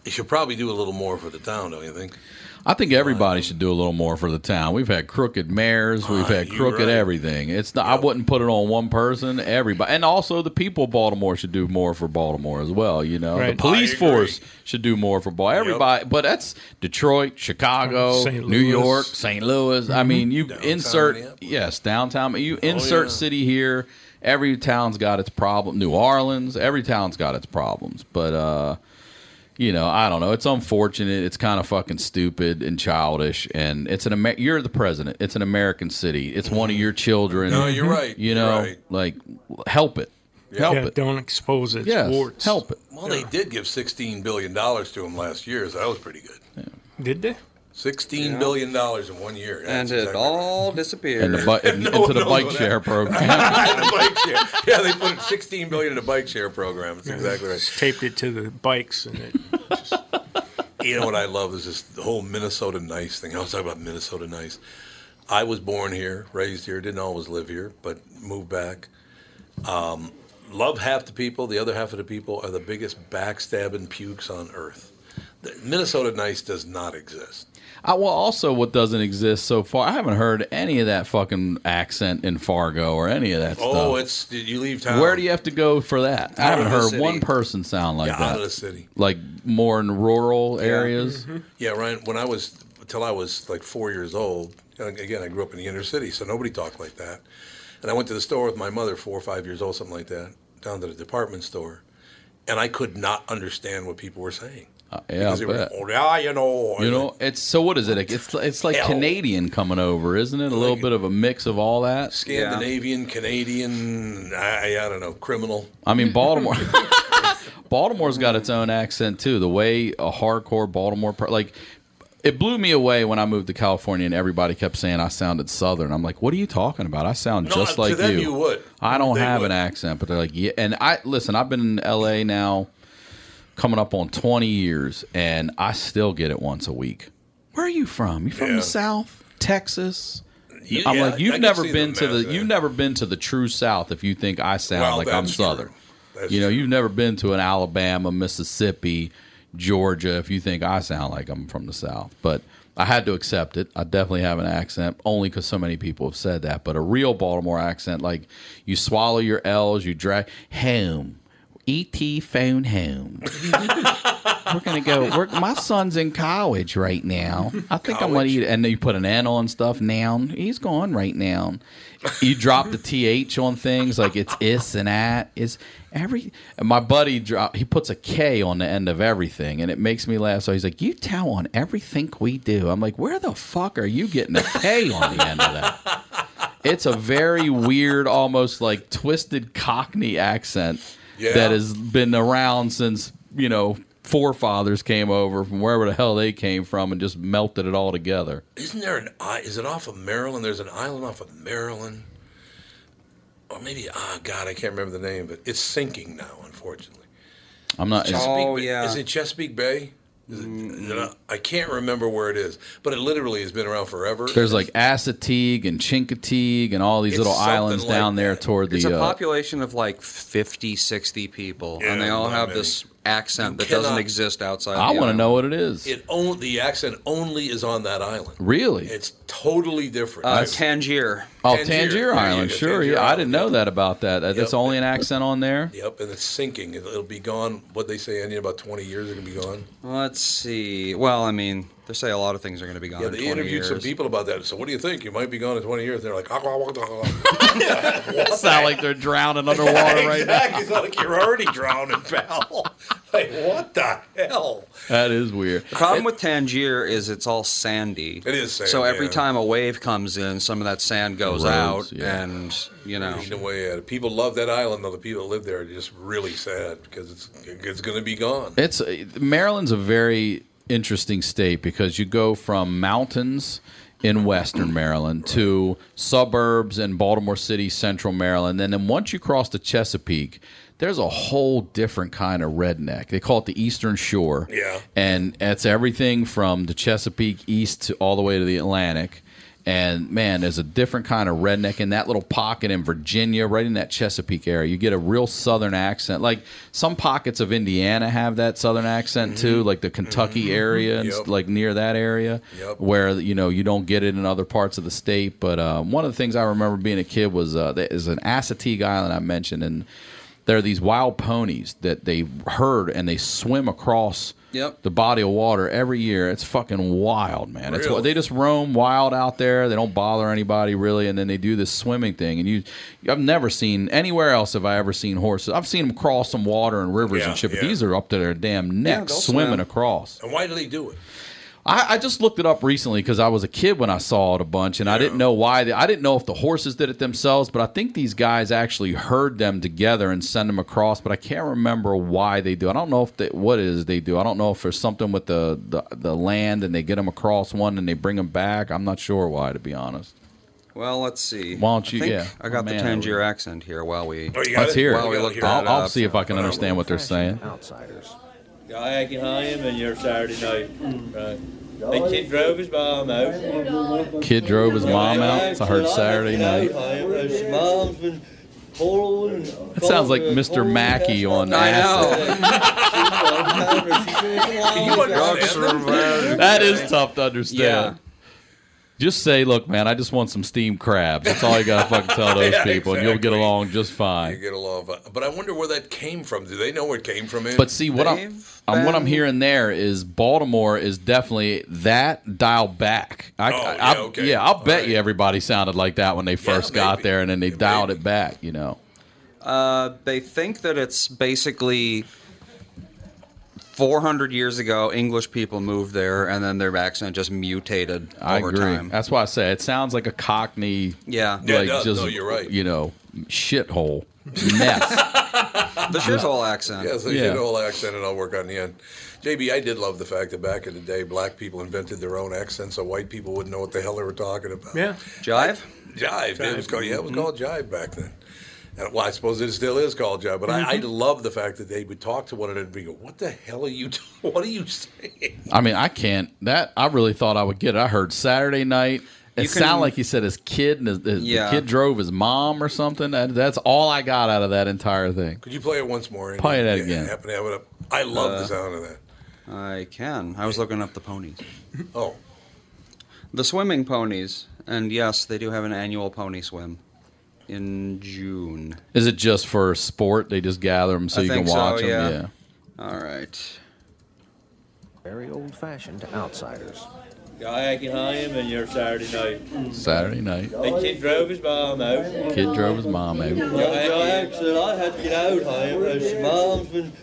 he should probably do a little more for the town, don't you think? I think everybody should do a little more for the town. We've had crooked mayors, we've Ah, had you're crooked right. everything. It's not, I wouldn't put it on one person. Everybody, and also the people of Baltimore should do more for Baltimore as well. You know, Right. the police I agree. force should do more for Baltimore. Everybody, but that's Detroit, Chicago, St. New Louis. York, St. Louis. I mean, you Downtown insert Minneapolis. yes downtown. You insert yeah. city here. Every town's got its problem. New Orleans, every town's got its problems. But uh, you know, I don't know. It's unfortunate. It's kind of fucking stupid and childish. And it's an Amer- you're the president. It's an American city. It's one of your children. No, you're mm-hmm. right. You know, right. like help it. Help yeah, it. don't expose its Yes, warts. help it. Well, they did give $16 billion to him last year, so that was pretty good. Did they? Sixteen billion dollars in one year. and it exactly all disappeared. And the bu- <laughs> and No into the knows bike what share that- <laughs> program. the bike share. Yeah, they put sixteen billion in a bike share program. That's exactly right. Taped it to the bikes and it. <laughs> You know what I love is this the whole Minnesota nice thing. I was talking about Minnesota nice. I was born here, raised here, didn't always live here, but moved back. Um, love half the people. The other half of the people are the biggest backstabbing pukes on earth. The Minnesota nice does not exist. I, well, also, what doesn't exist so far, I haven't heard any of that fucking accent in Fargo or any of that Oh, stuff. it's you leave town. Where do you have to go for that? I haven't heard city. one person sound like Yeah, that. out of the city. Like more in rural areas. Mm-hmm. Yeah, Ryan. When I was until I was like four years old. Uh, again, I grew up in the inner city, so nobody talked like that. And I went to the store with my mother, four or five years old, something like that, down to the department store, and I could not understand what people were saying. Uh, yeah, Because I they were, bet. "Oh, yeah, you know, You know, it's so. What is it? It's it's like Hell. Canadian coming over, isn't it? A little bit of a mix of all that. Scandinavian, Canadian, I, I don't know, criminal. I mean, Baltimore. <laughs> Baltimore's got its own accent too. The way a hardcore Baltimore, like, it blew me away when I moved to California and everybody kept saying I sounded Southern. I'm like, what are you talking about? I sound No, just to like them you. you would. I don't They have would. an accent, but they're like, yeah. And I listen. I've been in L.A. now, coming up on 20 years, and I still get it once a week. Where are you from? You from Yeah. the South, Texas? You- I'm like, you've never been to the, you've never been to the true South. If you think I sound Well, like I'm. Southern, you know, you've never been to an Alabama, Mississippi, Georgia. If you think I sound like I'm from the South, but I had to accept it. I definitely have an accent, only because so many people have said that. But a real Baltimore accent, like you swallow your L's, you drag home. Et phone home. <laughs> we're gonna go. We're, my son's in college right now. I think I'm gonna eat. And you put an N on stuff. Noun. He's gone right now. You drop the th on things like it's is and at is every. and My buddy drop. He puts a K on the end of everything, and it makes me laugh. So he's like, "You tell on everything we do." I'm like, "Where the fuck are you getting a K on the end of that?" It's a very weird, almost like twisted Cockney accent Yeah. that has been around since you know forefathers came over from wherever the hell they came from and just melted it all together. Isn't there an i? Is it off of Maryland? There's an island off of Maryland, or maybe ah God, I can't remember the name, but it's sinking now, unfortunately. I'm not. Chesapeake Oh, Bay- yeah. Is it Chesapeake Bay? Is it, is it not- I can't remember where it is, but it literally has been around forever. There's like Assateague and Chincoteague and all these It's little islands like down there toward It's the. It's a uh, population of like 50, 60 people, and they all have many. this accent You that doesn't exist outside. Of I want to know what it is. it own, the accent only is on that island. really? It's totally different. Uh, I- Tangier. oh, Tangier. Tangier Island. go, Sure. Tangier yeah, I didn't know that about that. That's only an accent on there. Yep, and it's sinking. It'll, it'll be gone. What they say, in about 20 years, it can be gone. Let's see. Well, I mean, they say a lot of things are going to be gone Yeah, in they 20 interviewed years. some people about that. So, what do you think? You might be gone in 20 years. They're like, "Ah, ah, ah, ah." <laughs> Sound like they're drowning underwater <laughs> right now. exactly. It's not like you're already drowning, pal. Like, what the hell? That is weird. The problem with Tangier is it's all sandy. It is sand, So every yeah. time a wave comes in, some of that sand goes Erodes, out, yeah. and you know. Eating away at it. People love that island, though. The people that live there are just really sad because it's it's going to be gone. It's uh, Maryland's a very interesting state because you go from mountains in western Maryland to suburbs in Baltimore City, central Maryland, and then once you cross the Chesapeake, there's a whole different kind of redneck. They call it the Eastern Shore. Yeah. And it's everything from the Chesapeake east to all the way to the Atlantic. And man, there's a different kind of redneck in that little pocket in Virginia, right in that Chesapeake area. You get a real southern accent. Like some pockets of Indiana have that southern accent too, like the Kentucky area and Mm-hmm. Yep. like near that area, Yep. where you know you don't get it in other parts of the state. But uh, one of the things I remember being a kid was uh, is an Assateague Island I mentioned, and there are these wild ponies that they herd and they swim across Yep. the body of water every year. It's fucking wild, man. It's they just roam wild out there. They don't bother anybody really, and then they do this swimming thing. And you, I've never seen anywhere else have I ever seen horses. I've seen them cross some water and rivers Yeah, and shit, but yeah. these are up to their damn necks they'll swimming swim. across. And why do they do it? I, I just looked it up recently because I was a kid when I saw it a bunch, and I didn't know why. They, I didn't know if the horses did it themselves, but I think these guys actually herd them together and send them across. But I can't remember why they do. I don't know if they, what it is they do. I don't know if there's something with the, the the land and they get them across one and they bring them back. I'm not sure why, to be honest. Well, let's see. Why don't you- I think yeah. I got Oh, the Tangier accent here while we. Oh, you got Let's it? hear it. While we look I'll, I'll see if I can understand what they're saying. Outsiders. Guy Haim and your Saturday night. Hmm. Right. The kid drove his mom out. Kid drove his mom out. So I heard Saturday night. Mom's been pulling. That sounds like Mr. Mackey on I acid. <laughs> That is tough to understand. Yeah. Just say, look, man, I just want some steamed crabs. That's all you got to fucking tell <laughs> those Yeah, people, and you'll get along just fine. You fine. get along, but I wonder where that came from. Do they know where it came from? Ed? But see, what I'm, They've um, what I'm hearing there is Baltimore is definitely that dial back. I, Oh, I- yeah, I- okay. yeah, I'll bet All you everybody sounded like that when they first got there, and then they Yeah, dialed maybe. it back. You know, Uh, they think that it's basically 400 years ago, English people moved there, and then their accent just mutated I over agree. time. That's why I say it sounds like a Cockney, Yeah. Yeah, it like does. just No, you're right. you know, shithole mess. <laughs> the shithole accent. Yeah, so Yeah. you get a whole accent, and I'll work on the end. JB, I did love the fact that back in the day, black people invented their own accent, so white people wouldn't know what the hell they were talking about. Yeah. Jive? Jive. It was called, yeah, it was Mm-hmm. called jive back then. And, well, I suppose it still is called jive, but I, I Mm-hmm. love the fact that they would talk to one another and be go, "What the hell are you? T- <laughs> what are you saying?" I mean, I can't. That I really thought I would get. it. I heard Saturday night. It You sounded like he said his kid and his, his- Yeah. the kid drove his mom or something. That, that's all I got out of that entire thing. Could you play it once more? Andy? Play that Yeah, again. Happen to have it up. I love Uh, the sound of that. I can. I was looking up the ponies. <laughs> Oh, The swimming ponies, and yes, they do have an annual pony swim in June. Is it just for sport? They just gather them so I you think can watch so, them. yeah. Yeah. All right. Very old fashioned to outsiders. Guy Haim and your Saturday night. Saturday night. The kid drove his mom out. Kid drove his mom out. Guy said I had to get out, Haim. His mom's been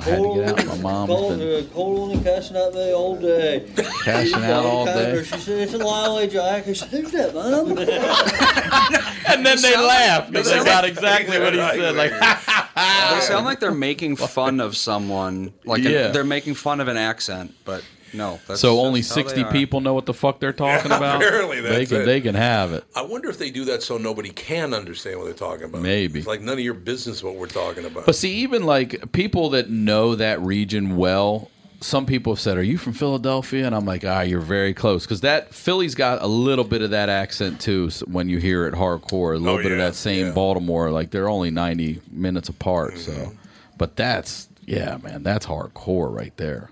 I had to get out. My mom's calling, been uh, calling and cussing at me all day. cashing out all day. She said, it's a Lolly Jack. I said, who's that, mom? <laughs> And then they laughed because they got exactly what he said. Like, <laughs> They sound like they're making fun of someone. Like a- Yeah. they're making fun of an accent, but no. That's, so only that's sixty people know what the fuck they're talking <laughs> about. apparently they that's can it. they can have it. I wonder if they do that so nobody can understand what they're talking about. Maybe. it's like none of your business what we're talking about. But see, even like people that know that region well, some people have said, "Are you from Philadelphia?" And I'm like, "Ah, you're very close," because that Philly's got a little bit of that accent too. when you hear it hardcore, a little Oh, bit of that same yeah. Baltimore. Like they're only 90 minutes apart, so. Mm-hmm. But that's yeah, man, that's hardcore right there.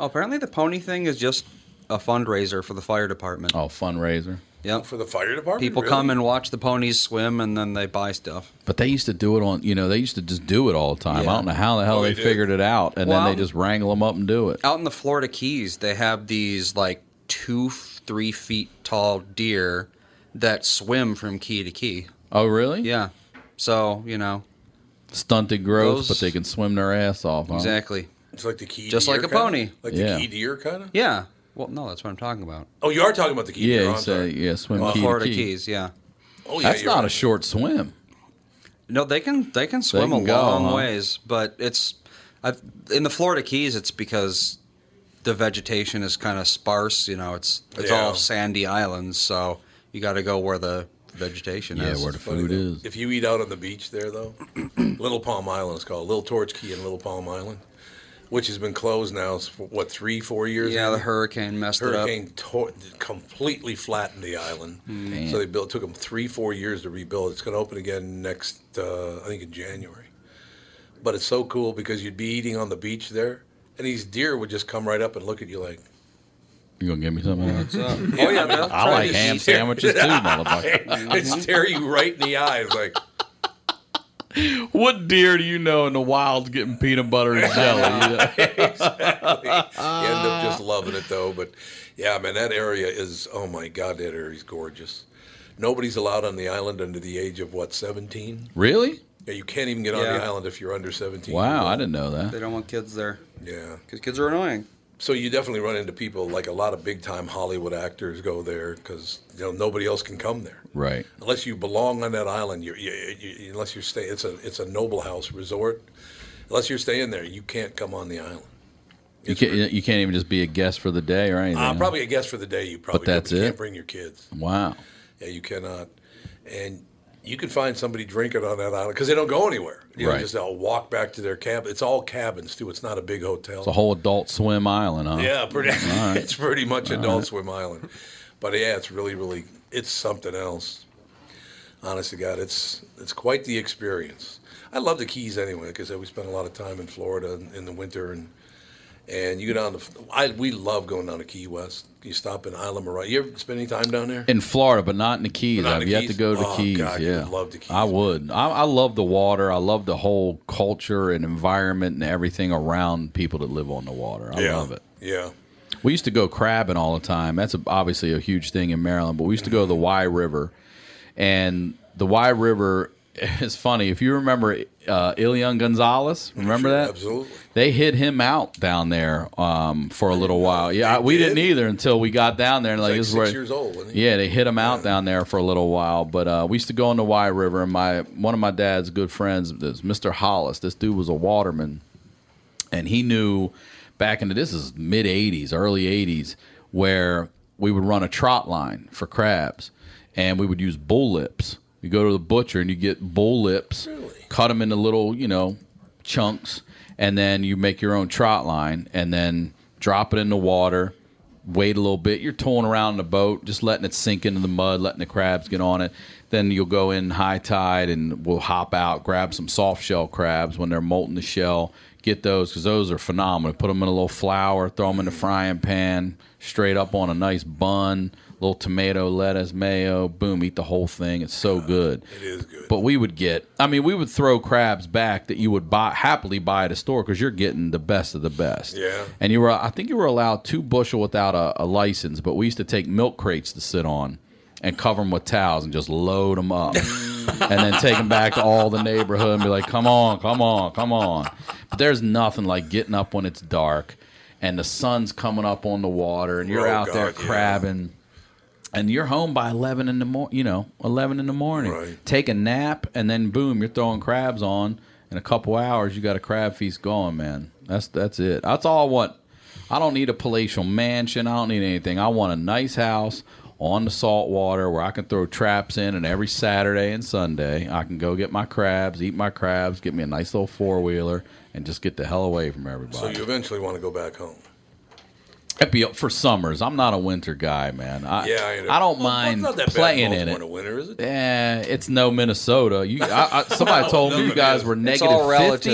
Oh, apparently the pony thing is just a fundraiser for the fire department. Oh, fundraiser. Yep. for the fire department, People really? come and watch the ponies swim, and then they buy stuff. But they used to do it on, you know, they used to just do it all the time. Yeah. I don't know how the hell Oh, they they figured it out, and then they just wrangle them up and do it. Out in the Florida Keys, they have these like two, three feet tall deer that swim from key to key. Oh, really? Yeah. So you know Stunted growth, Those- but they can swim their ass off. Huh? exactly. It's like the key, Just deer like a kinda? pony. like Yeah. the key deer kind of. Yeah. Well, no, that's what I'm talking about. Oh, you are talking about the key Yeah, deer. you I'm say sorry. yeah, swim key to Florida key. Keys, yeah. Oh, yeah, That's you're not right. a short swim. No, they can they can swim can a go, long huh? ways, but it's I've, in the Florida Keys. It's because the vegetation is kind of sparse. You know, it's it's Yeah. all sandy islands, so you got to go where the vegetation is. Yeah, where the Funny food though. is. If you eat out on the beach there, though, <clears throat> Little Palm Island is called Little Torch Key and Little Palm Island, which has been closed now for what three, four years. yeah, the hurricane messed it hurricane tore, completely flattened the island. Mm. So they built. Took them three, four years to rebuild. It's going to open again next, uh, I think, in January. But it's so cool because you'd be eating on the beach there, and these deer would just come right up and look at you like, You gonna give me something? of that? up. <laughs> oh yeah, they'll I like ham eat- sandwiches too, motherfucker. <laughs> they stare you right in the eyes like. <laughs> What deer do you know in the wild getting peanut butter and <laughs> jelly? exactly. <laughs> You end up just loving it though. But yeah, man, that area is oh my god, that area is gorgeous. Nobody's allowed on the island under the age of what, seventeen? really? Yeah, you can't even get on Yeah. the island if you're under seventeen. Wow, I didn't know that. They don't want kids there Yeah. because kids are annoying. So you definitely run into people like a lot of big time Hollywood actors go there because you know nobody else can come there Right. unless you belong on that island. You're, you, you, unless you're staying, it's a it's a noble house resort. Unless you're staying there, you can't come on the island. You can't. You can't even just be a guest for the day or anything. Uh, probably a guest for the day. You probably but that's you it? can't bring your kids. Wow. Yeah, you cannot. And you can find somebody drinking on that island because they don't go anywhere. You know, Right. just they'll walk back to their cabin. It's all cabins too. It's not a big hotel. It's a whole Adult Swim island, huh? Yeah, pretty. All <laughs> right. it's pretty much All Adult right. Swim Island, but yeah, it's really, really, it's something else. Honest to God, it's it's quite the experience. I love the Keys anyway because uh, we spend a lot of time in Florida in, in the winter and and you go down to. I we love going down to Key West. You stop in Islamorada. You ever spend any time down there? In Florida, but not in the Keys. I've yet Keys? to go to the Oh, Keys. God, yeah, love the Keys, I would. I, I love the water. I love the whole culture and environment and everything around people that live on the water. I Yeah. love it. Yeah. We used to go crabbing all the time. That's a, obviously a huge thing in Maryland. But we used to go to the mm-hmm. Wye River, and the Wye River is funny. If you remember uh, Elian Gonzalez, remember Sure, that? absolutely. They hid him out down there um, for a little while. Yeah, we didn't either until we got down there. And like, like this is where, years old, wasn't he? Yeah, they hid him out down there for a little while. But uh, we used to go on the Wye River, and my one of my dad's good friends, this Mr. Hollis. This dude was a waterman, and he knew back into this is mid '80s, early '80s, where we would run a trot line for crabs, and we would use bull lips. You go to the butcher and you get bull lips, cut them into little, you know, chunks, and then you make your own trot line, and then drop it in the water. Wait a little bit. You're towing around in the boat, just letting it sink into the mud, letting the crabs get on it. Then you'll go in high tide and we'll hop out, grab some soft shell crabs when they're molting the shell. Get those because those are phenomenal. Put them in a little flour, throw them in the frying pan, straight up on a nice bun, little tomato, lettuce, mayo, boom, eat the whole thing. It's so good. It is good. But we would get, I mean, we would throw crabs back that you would buy happily buy at a store because you're getting the best of the best. Yeah. And you were, I think you were allowed two bushel without a, a license, but we used to take milk crates to sit on and cover them with towels and just load them up. <laughs> and then take them back to all the neighborhood and be like, come on, come on, come on. But there's nothing like getting up when it's dark and the sun's coming up on the water and you're Oh, out there crabbing. yeah. And you're home by 11 in the morning, you know, 11 in the morning. Take a nap, and then boom, you're throwing crabs on. In a couple hours, you got a crab feast going, man. That's that's it. That's all I want. I don't need a palatial mansion. I don't need anything. I want a nice house on the salt water where I can throw traps in, and every Saturday and Sunday, I can go get my crabs, eat my crabs, get me a nice little four wheeler, and just get the hell away from everybody. So you eventually want to go back home. It'd be for summers. I'm not a winter guy, man. I, Yeah, I know. I don't Well, mind it's not that bad playing in in it. Baltimore in the winter, is it? Eh, it's no Minnesota. You, I, I, <laughs> somebody told me you guys were It's negative all 50.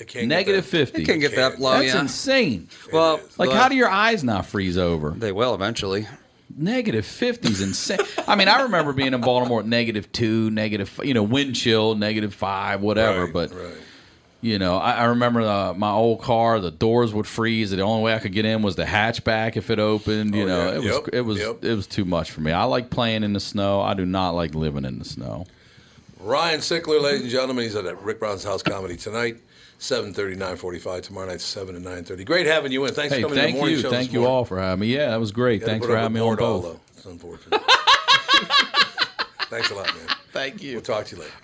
It can't get that- 50. It can get that low, That's yeah. insane. Well, Like, the- how do your eyes not freeze over? They will eventually. Negative 50 is insane. I mean, I remember being in Baltimore at negative two, negative, you know, wind chill, negative five, whatever. Right, but, right. You know, I, I remember uh, my old car, the doors would freeze. The only way I could get in was the hatchback if it opened. You Oh, know, yeah. it was it was yep. it was too much for me. I like playing in the snow. I do not like living in the snow. Ryan Sickler, ladies and gentlemen, he's at Rick Bronson's House Comedy tonight, 7.30, 9.45. Tomorrow night, 7 and 9.30. Great having you in. Thanks hey, for coming to thank the morning you, show thank you all for having me. Yeah, that was great. Thanks for having me on both. though. It's unfortunate. <laughs> Thanks a lot, man. Thank you. We'll talk to you later.